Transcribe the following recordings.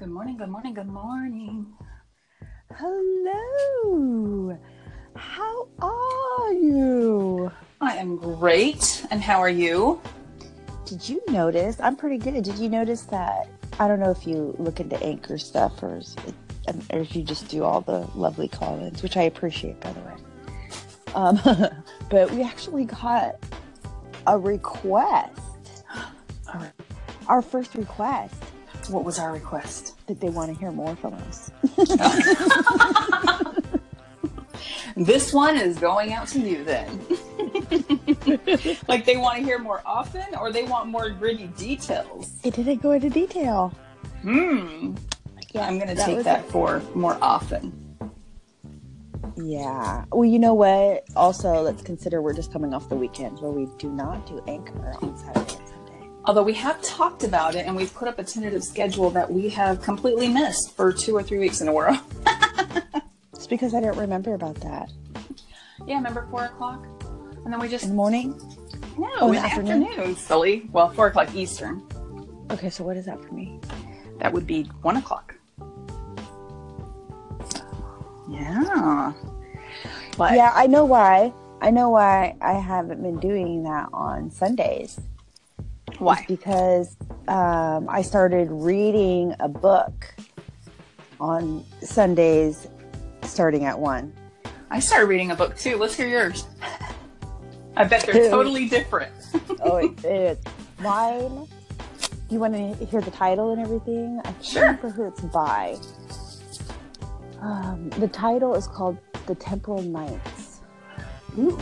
Good morning, good morning, good morning. Hello. How are you? I am great. And how are you? Did you notice? I'm pretty good. Did you notice that? I don't know if you look into anchor stuff or, it, or if you just do all the lovely call-ins, which I appreciate, by the way. Um, but we actually got a request. Our first request What was our request? that they want to hear more from us. This one is going out to you then. like they want to hear more often or they want more gritty details? It didn't go into detail. Hmm. Yeah, I'm going to take that for more often. Yeah. Well, you know what? Also, let's consider we're just coming off the weekend where we do not do anchor on Saturday and Sunday. Although we have talked about it and we've put up a tentative schedule that we have completely missed for two or three weeks in a row. It's because I didn't remember about that. yeah, remember four o'clock? And then we just In the morning? no Oh, in the afternoon? afternoon. Silly. Well, four o'clock Eastern. Okay, so what is that for me? That would be one o'clock. Yeah. But Yeah, I know why. I know why I haven't been doing that on Sundays. Why? Because um, I started reading a book on Sundays starting at 1. I started reading a book too. Let's hear yours. I bet they're totally different. Oh, it, it's mine. Do You want to hear the title and everything? I can't Sure. remember who it's by. Um, the title is called The Temporal Knights, Ooh.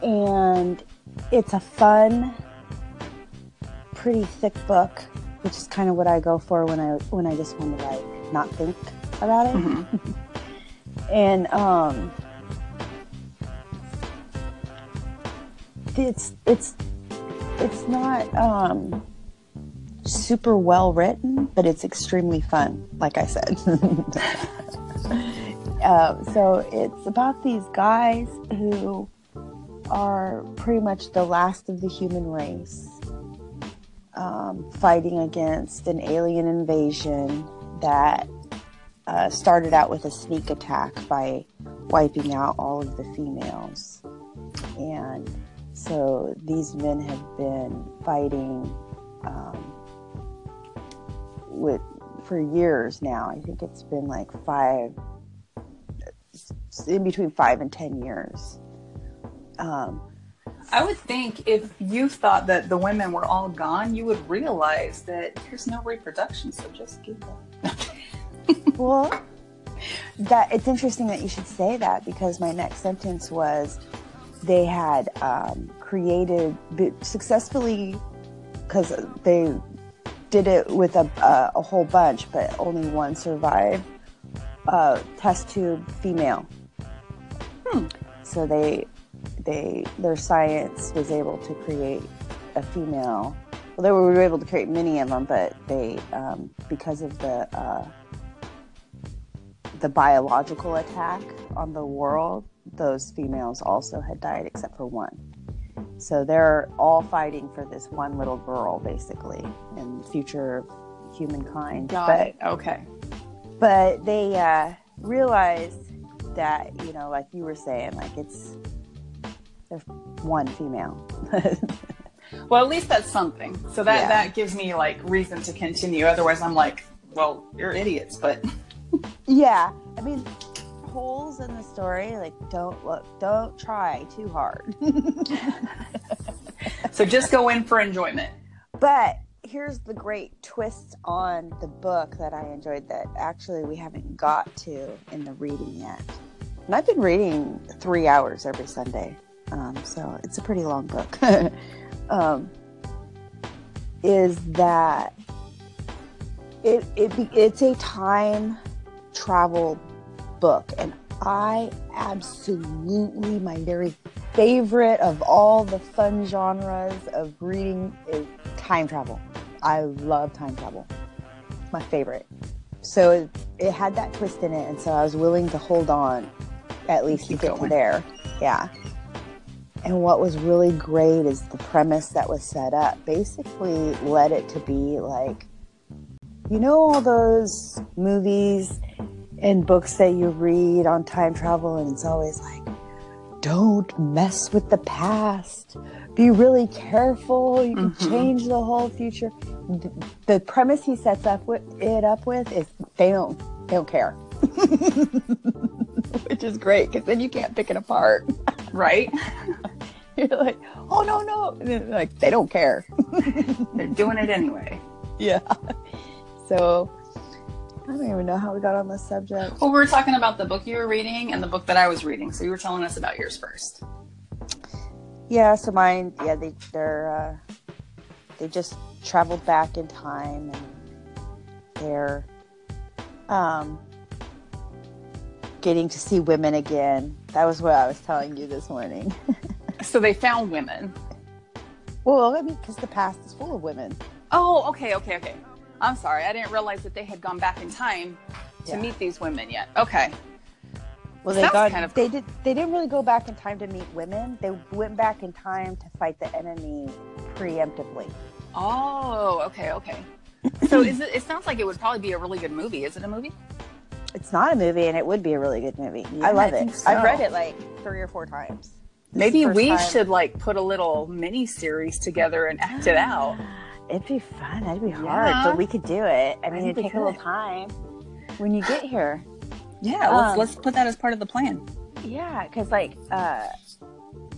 and it's a fun, pretty thick book, which is kind of what I go for when I when I just want to like not think about it. Mhm. and um it's it's it's not um super well written but it's extremely fun like i said um, so it's about these guys who are pretty much the last of the human race um, fighting against an alien invasion that uh, started out with a sneak attack by wiping out all of the females. And so these men have been fighting um, with for years now. I think it's been like five, in between five and ten years. Um, I would think if you thought that the women were all gone, you would realize that there's no reproduction, so just give up. well, that it's interesting that you should say that because my next sentence was they had um, created successfully because they did it with a, a, a whole bunch, but only one survived. Uh, test tube female. Hmm. So they they their science was able to create a female. Well, they were able to create many of them, but they um, because of the uh, the biological attack on the world, those females also had died except for one. So they're all fighting for this one little girl, basically, and the future of humankind. Got but it. Okay. but they uh, realized that you know, like you were saying, like it's there's one female. Well, at least that's something. So that Yeah. that gives me like reason to continue. Otherwise, I'm like, well, you're idiots. But yeah, I mean, holes in the story. Like, don't look, don't try too hard. so just go in for enjoyment. But here's the great twist on the book that I enjoyed that actually we haven't got to in the reading yet. And I've been reading three hours every Sunday, um, so it's a pretty long book. um, is that it, it it's a time travel book, and I absolutely my very favorite of all the fun genres of reading is time travel. I love time travel. It's my favorite. So it, it had that twist in it, and so I was willing to hold on at least Keep to get going. to there. Yeah. And what was really great is the premise that was set up basically led it to be like you know all those movies and books that you read on time travel, and it's always like, don't mess with the past. Be really careful. You can Mhm. change the whole future. Th- The premise he sets up with it up with is they don't they don't care, which is great because then you can't pick it apart. Right? You're like, oh no no, and then like they don't care. They're doing it anyway. Yeah. So I don't even know how we got on this subject. Well, we were talking about the book you were reading and the book that I was reading. So you were telling us about yours first. Yeah, so mine, yeah, they they're uh, they just traveled back in time and they're um getting to see women again. That was what I was telling you this morning. So they found women. well, I mean, because the past is full of women. Oh, okay, okay, okay. I'm sorry. I didn't realize that they had gone back in time to Yeah. meet these women yet. Okay. Well, they Sounds got kind of they did they didn't really go back in time to meet women. They went back in time to fight the enemy preemptively. Oh, okay, okay. So is it? It sounds like it would probably be a really good movie. Is it a movie? It's not a movie, and it would be a really good movie. Yeah, I love I it. so. I've read it like three or four times. This is Maybe we time- should like put a little mini series together and act it out. It'd be fun. That'd be hard, Yeah. but we could do it. I I mean, think it'd we take a little time when you get here. Yeah, let's Um, let's put that as part of the plan. Yeah, because like uh,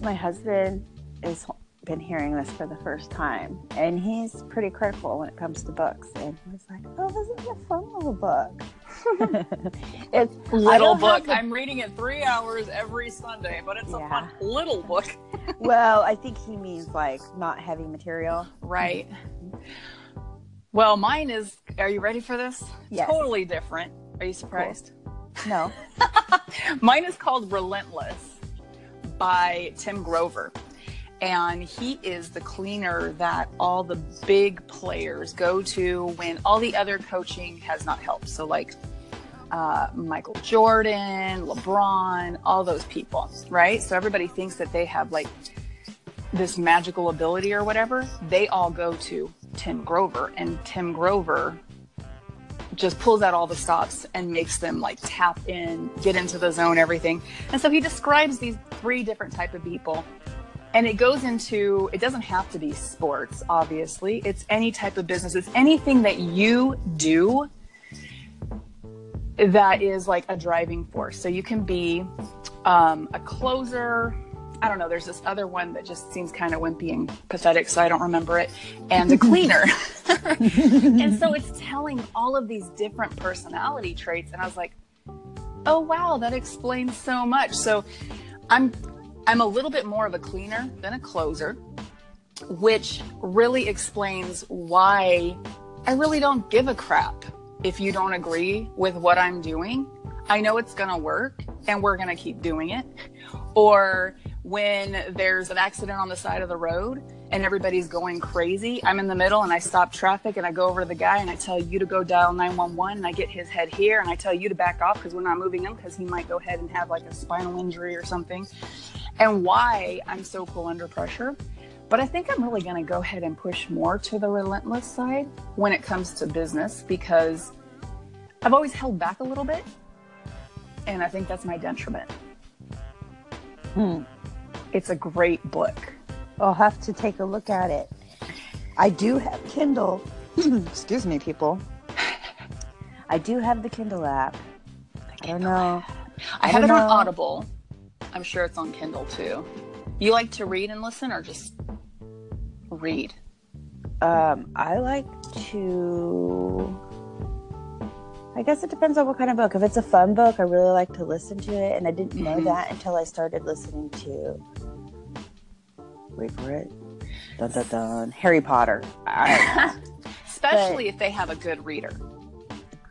my husband has been hearing this for the first time, and he's pretty critical when it comes to books. And he was like, "Oh, this is a fun little book." it's Little book. the- I'm reading it three hours every Sunday, but it's Yeah. a fun little book. well, I think he means like not heavy material. Right. Well, mine is. Are you ready for this? Yes. Totally different. Are you surprised? No, Mine is called Relentless by Tim Grover. And he is the cleaner that all the big players go to when all the other coaching has not helped. So, like uh, Michael Jordan, LeBron, all those people, right? So, everybody thinks that they have like this magical ability or whatever. They all go to Tim Grover, and Tim Grover just pulls out all the stops and makes them like tap in, get into the zone, everything. And so he describes these three different type of people. And it goes into it doesn't have to be sports, obviously. It's any type of business. It's anything that you do that is like a driving force. So you can be um, a closer. I don't know. There's this other one that just seems kind of wimpy and pathetic, so I don't remember it. And a cleaner. and so it's telling all of these different personality traits and i was like oh wow that explains so much so i'm i'm a little bit more of a cleaner than a closer which really explains why i really don't give a crap if you don't agree with what i'm doing i know it's going to work and we're going to keep doing it or when there's an accident on the side of the road and everybody's going crazy, I'm in the middle and I stop traffic and I go over to the guy and I tell you to go dial 911 and I get his head here and I tell you to back off because we're not moving him because he might go ahead and have like a spinal injury or something. And why I'm so cool under pressure. But I think I'm really going to go ahead and push more to the relentless side when it comes to business because I've always held back a little bit. And I think that's my detriment. Hmm. It's a great book. I'll have to take a look at it. I do have Kindle. Excuse me, people. I do have the Kindle app. I don't know. I, I have it don't on. Audible. I'm sure it's on Kindle too. You like to read and listen or just read? Um, I like to. I guess it depends on what kind of book. If it's a fun book, I really like to listen to it, and I didn't know Mhm. that until I started listening to. Wait for it. Dun dun dun. Harry Potter. I, Especially if they have a good reader.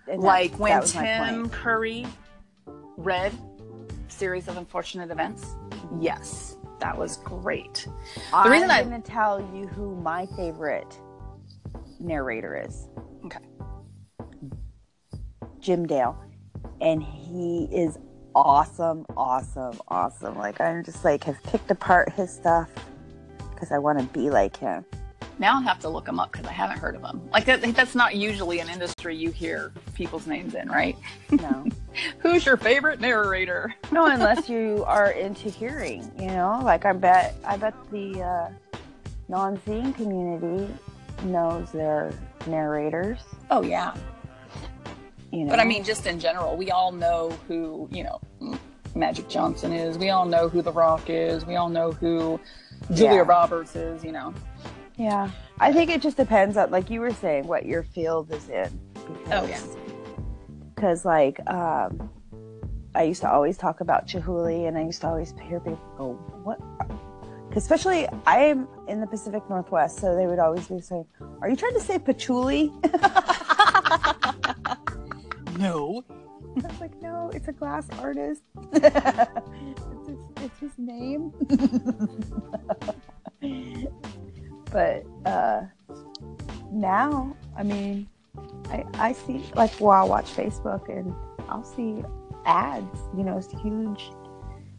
that- like when that was my Tim. Curry read Series of Unfortunate Events. Yes, that was great. I'm reason I'm going to tell you who my favorite narrator is. Okay. Jim Dale, and he is awesome, awesome, awesome. Like I'm just like have picked apart his stuff because I want to be like him. Now I'll have to look him up because I haven't heard of him. Like that, that's not usually an industry you hear people's names in, right? No. Who's your favorite narrator? no, unless you are into hearing, you know. Like I bet, I bet the uh, non-seeing community knows their narrators. Oh yeah. You know, But I mean, just in general, we all know who you know Magic Johnson is. We all know who The Rock is. We all know who Julia Yeah. Roberts is. You know. yeah. I think it just depends on, like you were saying, what your field is in. Because, Oh, yeah. Because like, um, I used to always talk about Chihuly, and I used to always hear people go, "What?" Especially, I am in the Pacific Northwest, so they would always be saying, "Are you trying to say patchouli?" No. I was like, no, it's a glass artist. it's, his, it's his name. but uh, now, I mean, I, I see, like, well, I'll watch Facebook and I'll see ads, you know, huge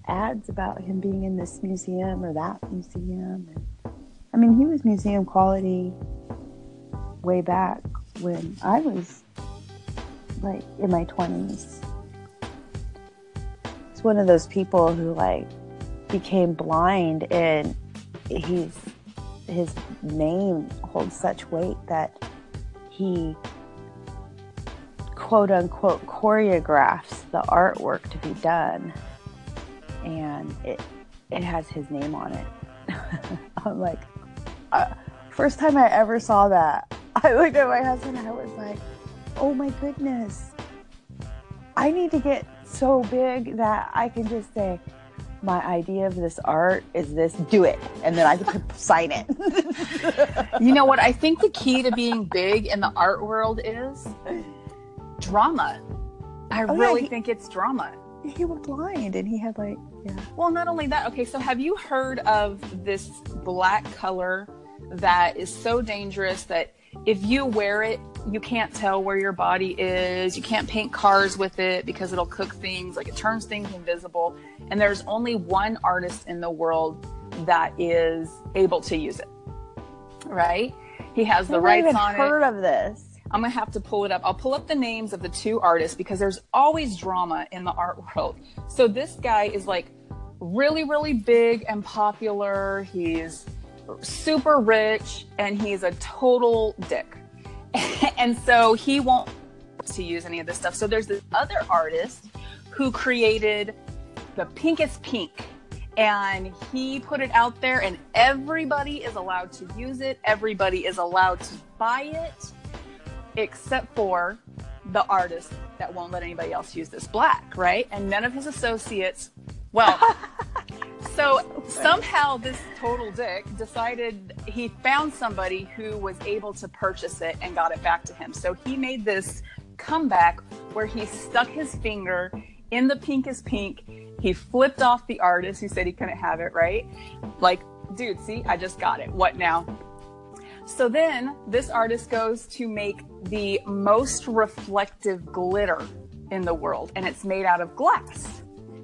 ads about him being in this museum or that museum. And, I mean, he was museum quality way back when I was like in my 20s. It's one of those people who like became blind and he's his name holds such weight that he quote unquote choreographs the artwork to be done and it it has his name on it. I'm like uh, first time I ever saw that I looked at my husband and I was like oh my goodness, I need to get so big that I can just say, my idea of this art is this, do it. And then I can sign it. You know what? I think the key to being big in the art world is drama. I Oh, yeah, really he- think it's drama. he was blind and he had like, yeah. Well, not only that, okay, so have you heard of this black color that is so dangerous that if you wear it, you can't tell where your body is. You can't paint cars with it because it'll cook things, like it turns things invisible. And there's only one artist in the world that is able to use it. Right? He has the rights even on it. heard of this. I'm gonna have to pull it up. I'll pull up the names of the two artists because there's always drama in the art world. So this guy is like really, really big and popular. He's super rich and he's a total dick. and so he won't to use any of this stuff. So there's this other artist who created the pinkest pink and he put it out there and everybody is allowed to use it everybody is allowed to buy it except for the artist that won't let anybody else use this black right? And none of his associates well so somehow this total dick decided he found somebody who was able to purchase it and got it back to him. So he made this comeback where he stuck his finger in the pinkest pink. He flipped off the artist who said he couldn't have it right? Like dude see i just got it. What now so then this artist goes to make the most reflective glitter in the world, and it's made out of glass,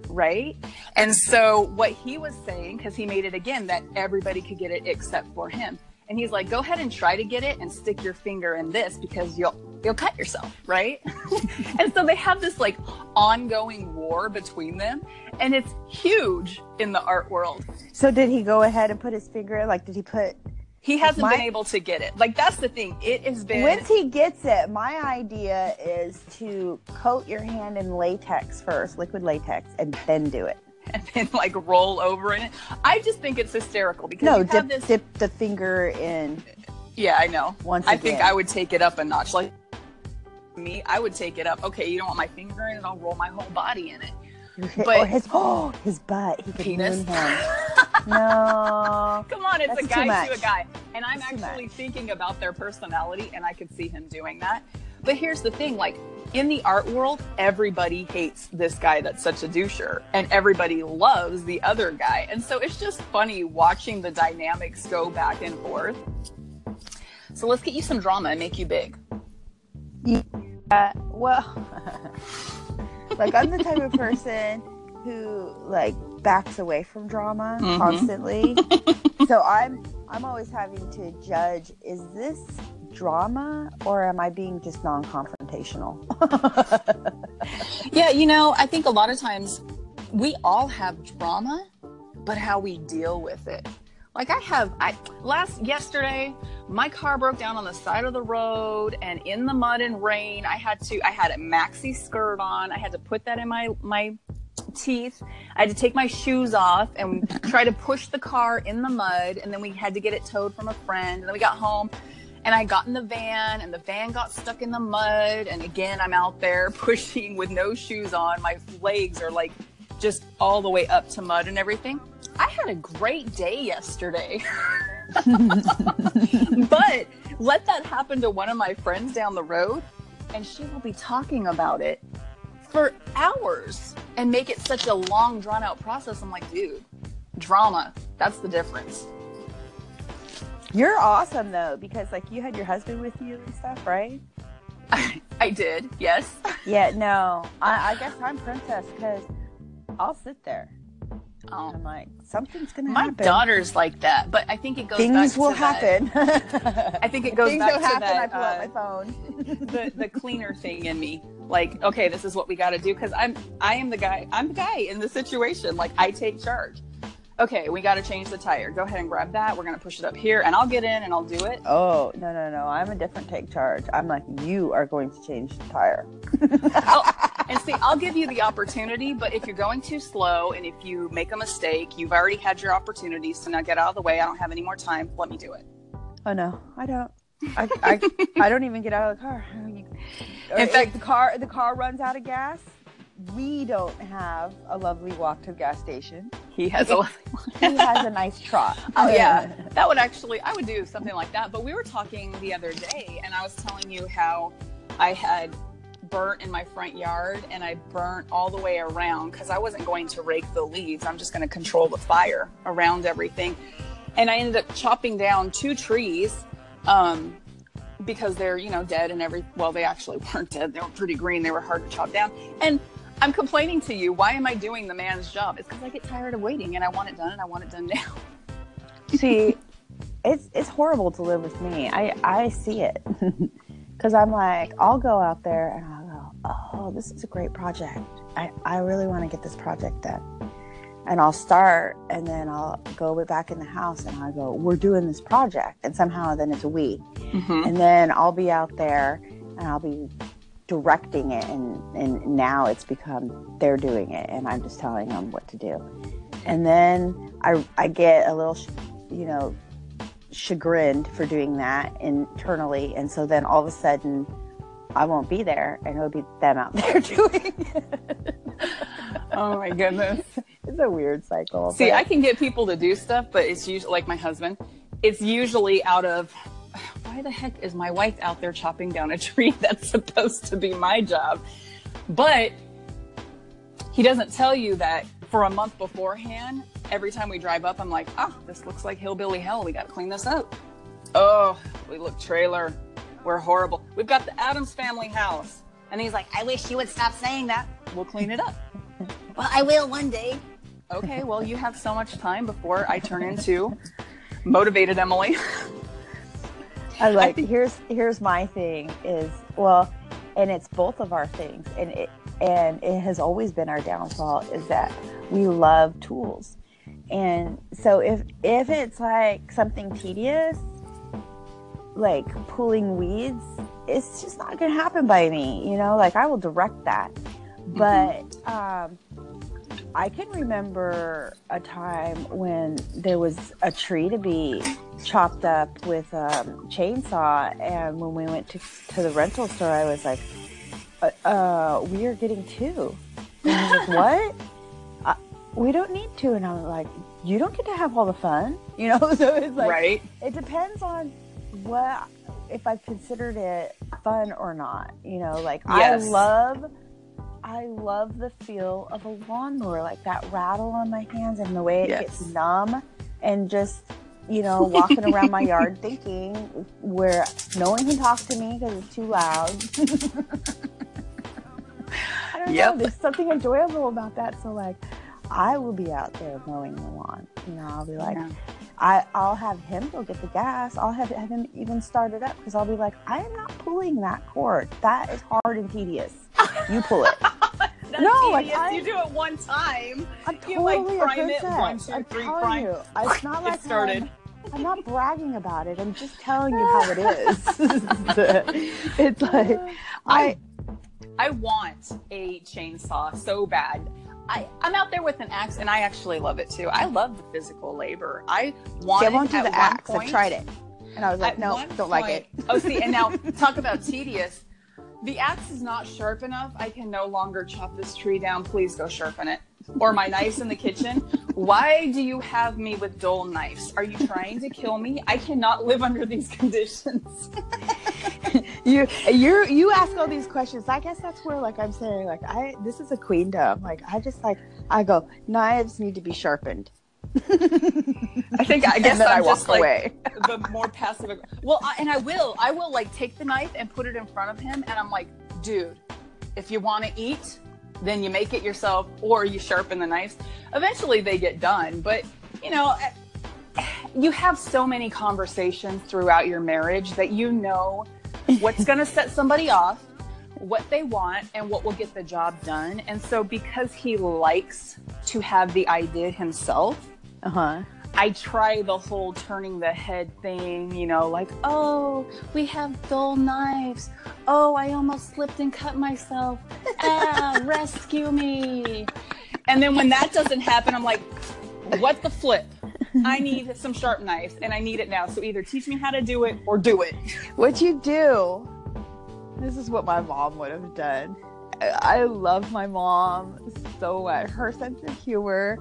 right? And so what he was saying, because he made it again, that everybody could get it except for him. And he's like, go ahead and try to get it and stick your finger in this because you'll you'll cut yourself, right? and so they have this like ongoing war between them, and it's huge in the art world. So did he go ahead and put his finger? Like, did he put, He hasn't My- been able to get it. Like that's the thing. It has been once he gets it, my idea is to coat your hand in latex first, liquid latex, and then do it. and then like roll over in it. I just think it's hysterical because No, you have dip, this. dip the finger in Yeah, I know. once I again. think I would take it up a notch. Like me, I would take it up. Okay, you don't want my finger in it? I'll roll my whole body in it. But- or his oh his butt. He could Penis? no. Come on, it's a guy to a guy. And I'm That's actually thinking about their personality and I could see him doing that. But here's the thing, like in the art world, everybody hates this guy that's such a doucher and everybody loves the other guy. And so it's just funny watching the dynamics go back and forth. So let's get you some drama and make you big. Uh, well, like I'm the type of person who like backs away from drama Mhm. constantly. so I'm I'm always having to judge is this drama or am I being just non confrontational? yeah, you know, I think a lot of times we all have drama, but how we deal with it. Like I have, I last yesterday, my car broke down on the side of the road, and in the mud and rain, I had to. I had a maxi skirt on. I had to put that in my my teeth. I had to take my shoes off and try to push the car in the mud, and then we had to get it towed from a friend. And then we got home, and I got in the van, and the van got stuck in the mud. And again, I'm out there pushing with no shoes on. My legs are like just all the way up to mud and everything. I had a great day yesterday. but let that happen to one of my friends down the road, and she will be talking about it for hours and make it such a long, drawn out process. I'm like, dude, drama, that's the difference. You're awesome though, because like you had your husband with you and stuff, right? I, I did, yes. Yeah, no, I, I guess I'm princess because I'll sit there Oh. I'm like, something's gonna My happen. My daughter's like that, but I think it goes. Things will happen. I think it goes Things back will to happen. that. I pull uh, out my phone. the the cleaner thing in me. Like, okay, this is what we got to do because I'm I am the guy. I'm the guy in the situation. Like, I take charge. Okay, we got to change the tire. Go ahead and grab that. We're gonna push it up here, and I'll get in and I'll do it. Oh no no no! I'm a different take charge. I'm like, you are going to change the tire. oh, and see, I'll give you the opportunity, but if you're going too slow and if you make a mistake, you've already had your opportunity. So now get out of the way. I don't have any more time. Let me do it. Oh no, I don't. I, I, I don't even get out of the car. In fact, the car the car runs out of gas. We don't have a lovely walk to a gas station. He has a lovely he has a nice trot. Oh yeah, that would actually I would do something like that. But we were talking the other day, and I was telling you how I had burnt in my front yard and I burnt all the way around because I wasn't going to rake the leaves. I'm just going to control the fire around everything. And I ended up chopping down two trees um, because they're, you know, dead and every, well, they actually weren't dead. They were pretty green. They were hard to chop down. And I'm complaining to you. Why am I doing the man's job? It's because I get tired of waiting and I want it done and I want it done now. See, it's it's horrible to live with me. I I see it. Because I'm like, I'll go out there and I'll go, oh, this is a great project. I, I really want to get this project done. And I'll start and then I'll go back in the house and I go, we're doing this project. And somehow then it's a we. Mm-hmm. And then I'll be out there and I'll be directing it. And, and now it's become they're doing it and I'm just telling them what to do. And then I, I get a little, you know, chagrined for doing that internally. And so then all of a sudden, I won't be there, and it'll be them out there doing it. oh my goodness. It's a weird cycle. See, but... I can get people to do stuff, but it's usually like my husband. It's usually out of why the heck is my wife out there chopping down a tree that's supposed to be my job? But he doesn't tell you that for a month beforehand, every time we drive up, I'm like, ah, oh, this looks like hillbilly hell. We got to clean this up. Oh, we look trailer. We're horrible. We've got the Addams family house. And he's like, I wish you would stop saying that. We'll clean it up. well, I will one day. Okay, well, you have so much time before I turn into motivated Emily. I like I think- here's here's my thing is well, and it's both of our things, and it and it has always been our downfall is that we love tools, and so if if it's like something tedious, like pulling weeds, it's just not to happen by me. You know, like I will direct that. Mm-hmm. But um, I can remember a time when there was a tree to be chopped up with a um, chainsaw, and when we went to, to the rental store, I was like, uh, uh we are getting two. And like, what? Uh, we don't need two. And I'm like, you don't get to have all the fun, you know? So it's like, right. it depends on what if I've considered it fun or not. You know, like yes. I love I love the feel of a lawnmower, like that rattle on my hands and the way it yes. gets numb and just you know, walking around my yard thinking where no one can talk to me because it's too loud. I don't yep. know. There's something enjoyable about that. So, like, I will be out there mowing the lawn. You know, I'll be like, yeah. I, I'll have him go get the gas. I'll have, have him even start it up because I'll be like, I am not pulling that cord. That is hard and tedious. You pull it. That's No, like, tedious. I- you do it one time. I'm You, totally like, a prime it, one, two, I'm three, prime. you. It's not It started. I'm, I'm not bragging about it. I'm just telling you how it is. it's like I I want a chainsaw so bad. I, I'm out there with an axe, and I actually love it too. I love the physical labor. I want. see, I won't do the axe. I've tried it, and I was like, no, don't like it. oh, see, and now talk about tedious. The axe is not sharp enough. I can no longer chop this tree down. Please go sharpen it. Or my knives in the kitchen. Why do you have me with dull knives? Are you trying to kill me? I cannot live under these conditions. You you you ask all these questions. I guess that's where like I'm saying like I this is a queendom. Like I just like I go knives need to be sharpened. I think I guess I'm I just like away. the more passive. Well, I, and I will. I will like take the knife and put it in front of him, and I'm like, dude, if you want to eat, then you make it yourself, or you sharpen the knives. Eventually, they get done, but you know. eh, You have so many conversations throughout your marriage that you know what's going to set somebody off, what they want, and what will get the job done. And so, because he likes to have the idea himself, Uh huh. I try the whole turning the head thing, you know, like, oh, we have dull knives. Oh, I almost slipped and cut myself. Ah, rescue me. And then when that doesn't happen, I'm like, what the flip? I need some sharp knives and I need it now. So either teach me how to do it or do it. What you do? This is what my mom would have done. I love my mom so much. Her sense of humor,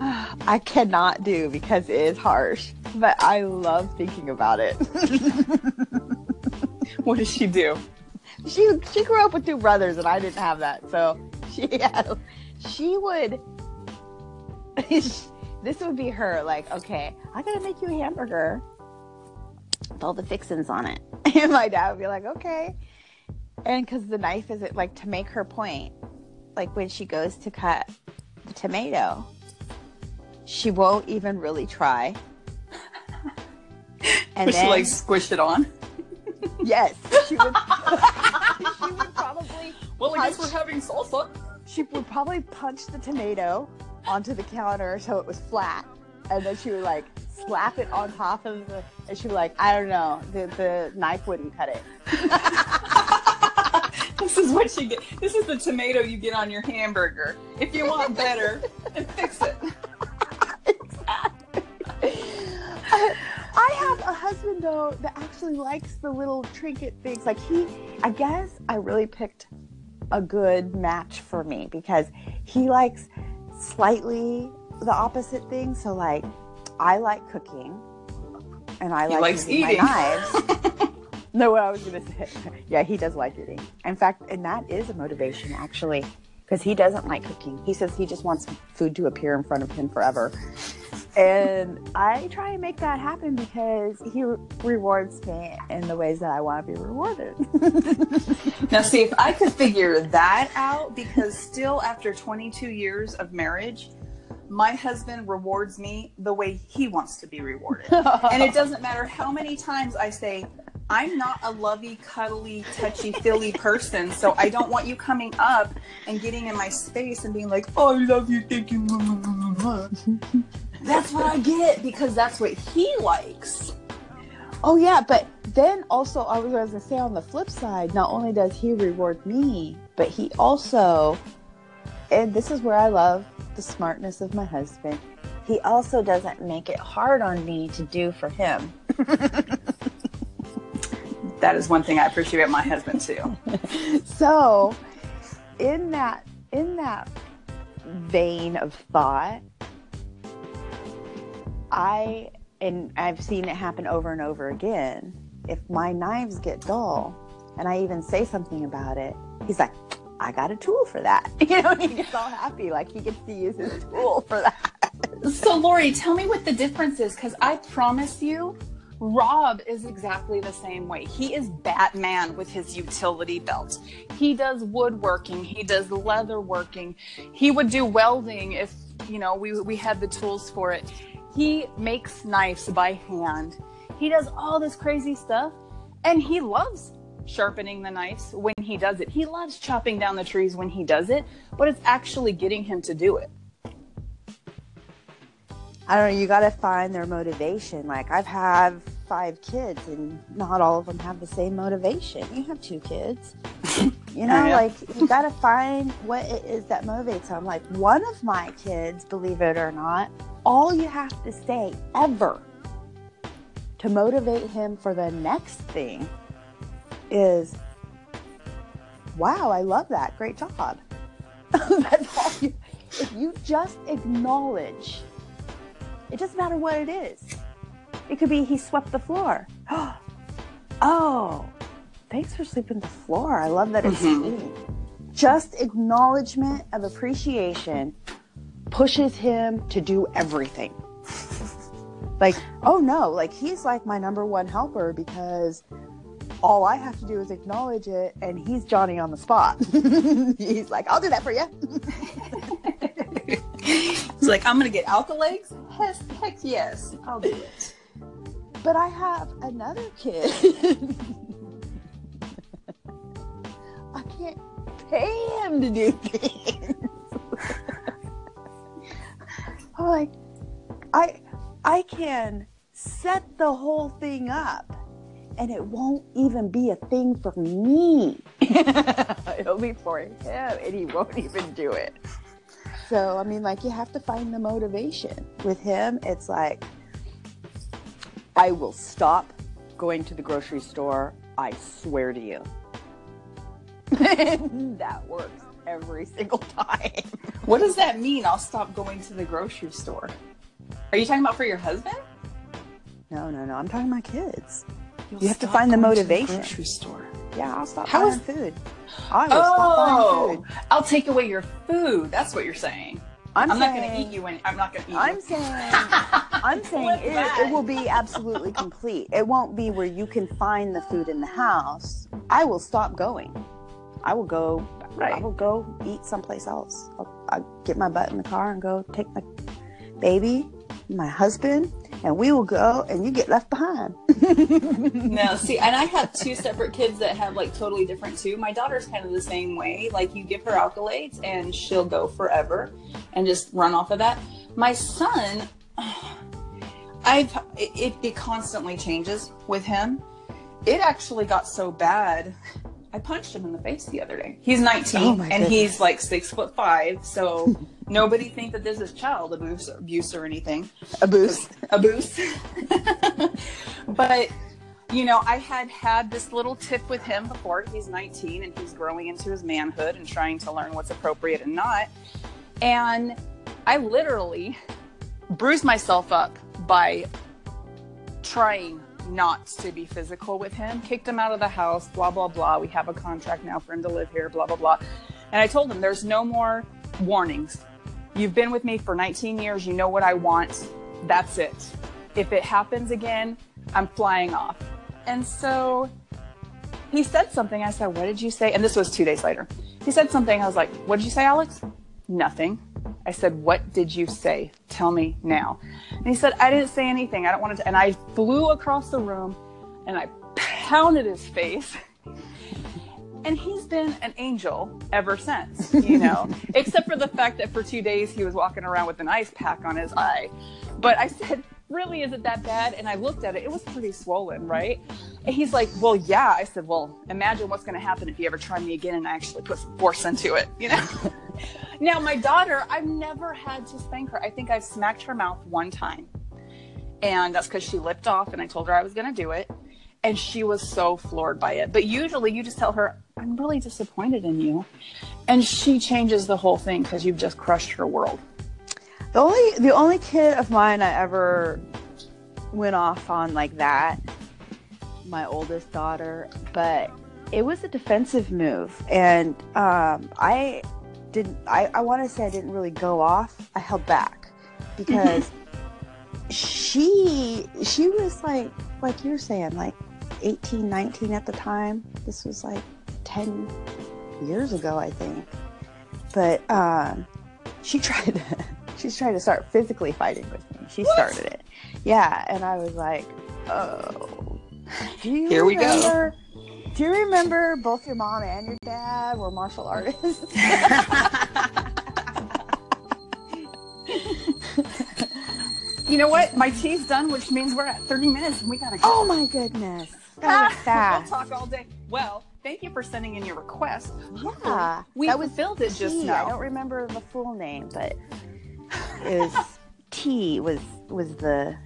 I cannot do because it is harsh. But I love thinking about it. What does she do? she she grew up with two brothers and I didn't have that. So she had she would this would be her like, okay, I gotta make you a hamburger with all the fixins on it. And my dad would be like, okay. And because the knife is it like to make her point, like when she goes to cut the tomato, she won't even really try. And Does she like squish it on? yes, she would, she would probably Well, I guess we're having salsa. she would probably punch the tomato onto the counter so it was flat and then she would like slap it on top of the and she would like i don't know the, the knife wouldn't cut it This is what you get. This is the tomato you get on your hamburger. If you want better, then fix it. I, I have a husband though that actually likes the little trinket things. Like he i guess i really picked a good match for me because he likes slightly the opposite thing so like i like cooking and i He like likes using eating. my knives. No what i was gonna say. Yeah he does like eating. In fact and that is a motivation actually because he doesn't like cooking. He says he just wants food to appear in front of him forever and I try and make that happen because he re- rewards me in the ways that I want to be rewarded. Now, see, if I could figure that out, because still after 22 years of marriage, my husband rewards me the way he wants to be rewarded. And it doesn't matter how many times I say, I'm not a lovey, cuddly, touchy feely person, so I don't want you coming up and getting in my space and being like, oh, I love you, thank you. That's what I get because that's what he likes. oh yeah, but then also I was going to say on the flip side, not only does he reward me, but he also, and this is where I love the smartness of my husband. He also doesn't make it hard on me to do for him. That is one thing I appreciate about my husband too. so in that in that vein of thought i and i've seen it happen over and over again if my knives get dull and i even say something about it he's like i got a tool for that you know he gets all happy like he gets to use his tool for that So, Lori, tell me what the difference is because I promise you, Rob is exactly the same way. He is Batman with his utility belt. He does woodworking, he does leather working, he would do welding if, you know, we, we had the tools for it. He makes knives by hand. He does all this crazy stuff, and he loves sharpening the knives when he does it. He loves chopping down the trees when he does it, but it's actually getting him to do it. I don't know, you got to find their motivation. Like, I've had five kids, and not all of them have the same motivation. You have two kids. You know, Yeah. like, you got to find what it is that motivates them. Like, one of my kids, believe it or not, all you have to say ever to motivate him for the next thing is, wow, I love that. Great job. That's all you, if you just acknowledge, it doesn't matter what it is. It could be he swept the floor. oh, thanks for sweeping the floor. I love that it's Mhm. clean. Just acknowledgement of appreciation pushes him to do everything. like, oh no, like he's like my number one helper because all I have to do is acknowledge it and he's Johnny on the spot. he's like, I'll do that for you. He's like, I'm gonna get accolades. Heck, heck yes, I'll do it. But I have another kid. I can't pay him to do things. Like, I, I can set the whole thing up, and it won't even be a thing for me. It'll be for him, and he won't even do it. So I mean, like, you have to find the motivation. With him, it's like. I will stop going to the grocery store. I swear to you. that works every single time. What does that mean? I'll stop going to the grocery store. Are you talking about for your husband? No, no, no. I'm talking about my kids. You'll You have to find the motivation. going motivation. grocery store. Yeah, I'll stop How buying is- food. I will stop oh, buying Oh, food. I'll take away your food. That's what you're saying. I'm, I'm, not going to eat you. Any, I'm not going to eat I'm you. saying, I'm saying it, it will be absolutely complete. It won't be where you can find the food in the house. I will stop going. I will go. I Right. will go eat someplace else. I'll, I'll get my butt in the car and go take my baby, my husband, and we will go. And you get left behind. No, see, and I have two separate kids that have like totally different too. My daughter's kind of the same way. Like you give her accolades and she'll go forever and just run off of that. My son, I've it, it constantly changes with him. It actually got so bad. I punched him in the face the other day. He's 19 Oh, and goodness. he's like six foot five, so nobody think that this is child abuse, abuse or anything Abuse, abuse. but you know, I had had this little tip with him before. He's 19 and he's growing into his manhood and trying to learn what's appropriate and not. And I literally bruised myself up by trying not to be physical with him, kicked him out of the house, blah, blah, blah. We have a contract now for him to live here, blah, blah, blah. And I told him there's no more warnings. You've been with me for 19 years. You know what I want. That's it. If it happens again, I'm flying off. And so he said something. I said, What did you say? And this was two days later. He said something. I was like, What did you say, Alex? Nothing. I said, What did you say? Tell me now. And he said, I didn't say anything. I don't want to. And I flew across the room and I pounded his face. And he's been an angel ever since, you know, except for the fact that for two days he was walking around with an ice pack on his eye. But I said, Really, is it that bad? And I looked at it, it was pretty swollen, right? And he's like, Well, yeah. I said, Well, imagine what's going to happen if you ever try me again and I actually put some force into it, you know? now, my daughter, I've never had to spank her. I think I've smacked her mouth one time. And that's because she lipped off and I told her I was going to do it. And she was so floored by it. But usually you just tell her, I'm really disappointed in you. And she changes the whole thing because you've just crushed her world. The only the only kid of mine I ever went off on like that, my oldest daughter, but it was a defensive move, and um, I didn't. I, I want to say I didn't really go off. I held back because she she was like like you're saying like 18 19 at the time this was like 10 years ago i think but um she tried to she's trying to start physically fighting with me She started it. Yeah, and I was like, oh. Do you Here we go. Do you remember both your mom and your dad were martial artists? You know what? My tea's done, which means we're at 30 minutes and we gotta go. oh my goodness. That was we'll talk all day. Well, thank you for sending in your request. Yeah. We that was fulfilled it just now. I don't remember the full name, but it was T was was the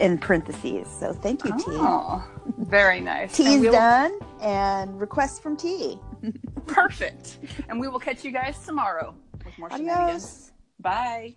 in parentheses. So thank you, T. Oh, very nice. T And is we'll- done, and request from T. Perfect. And we will catch you guys tomorrow with more shenanigans. Adios. Bye.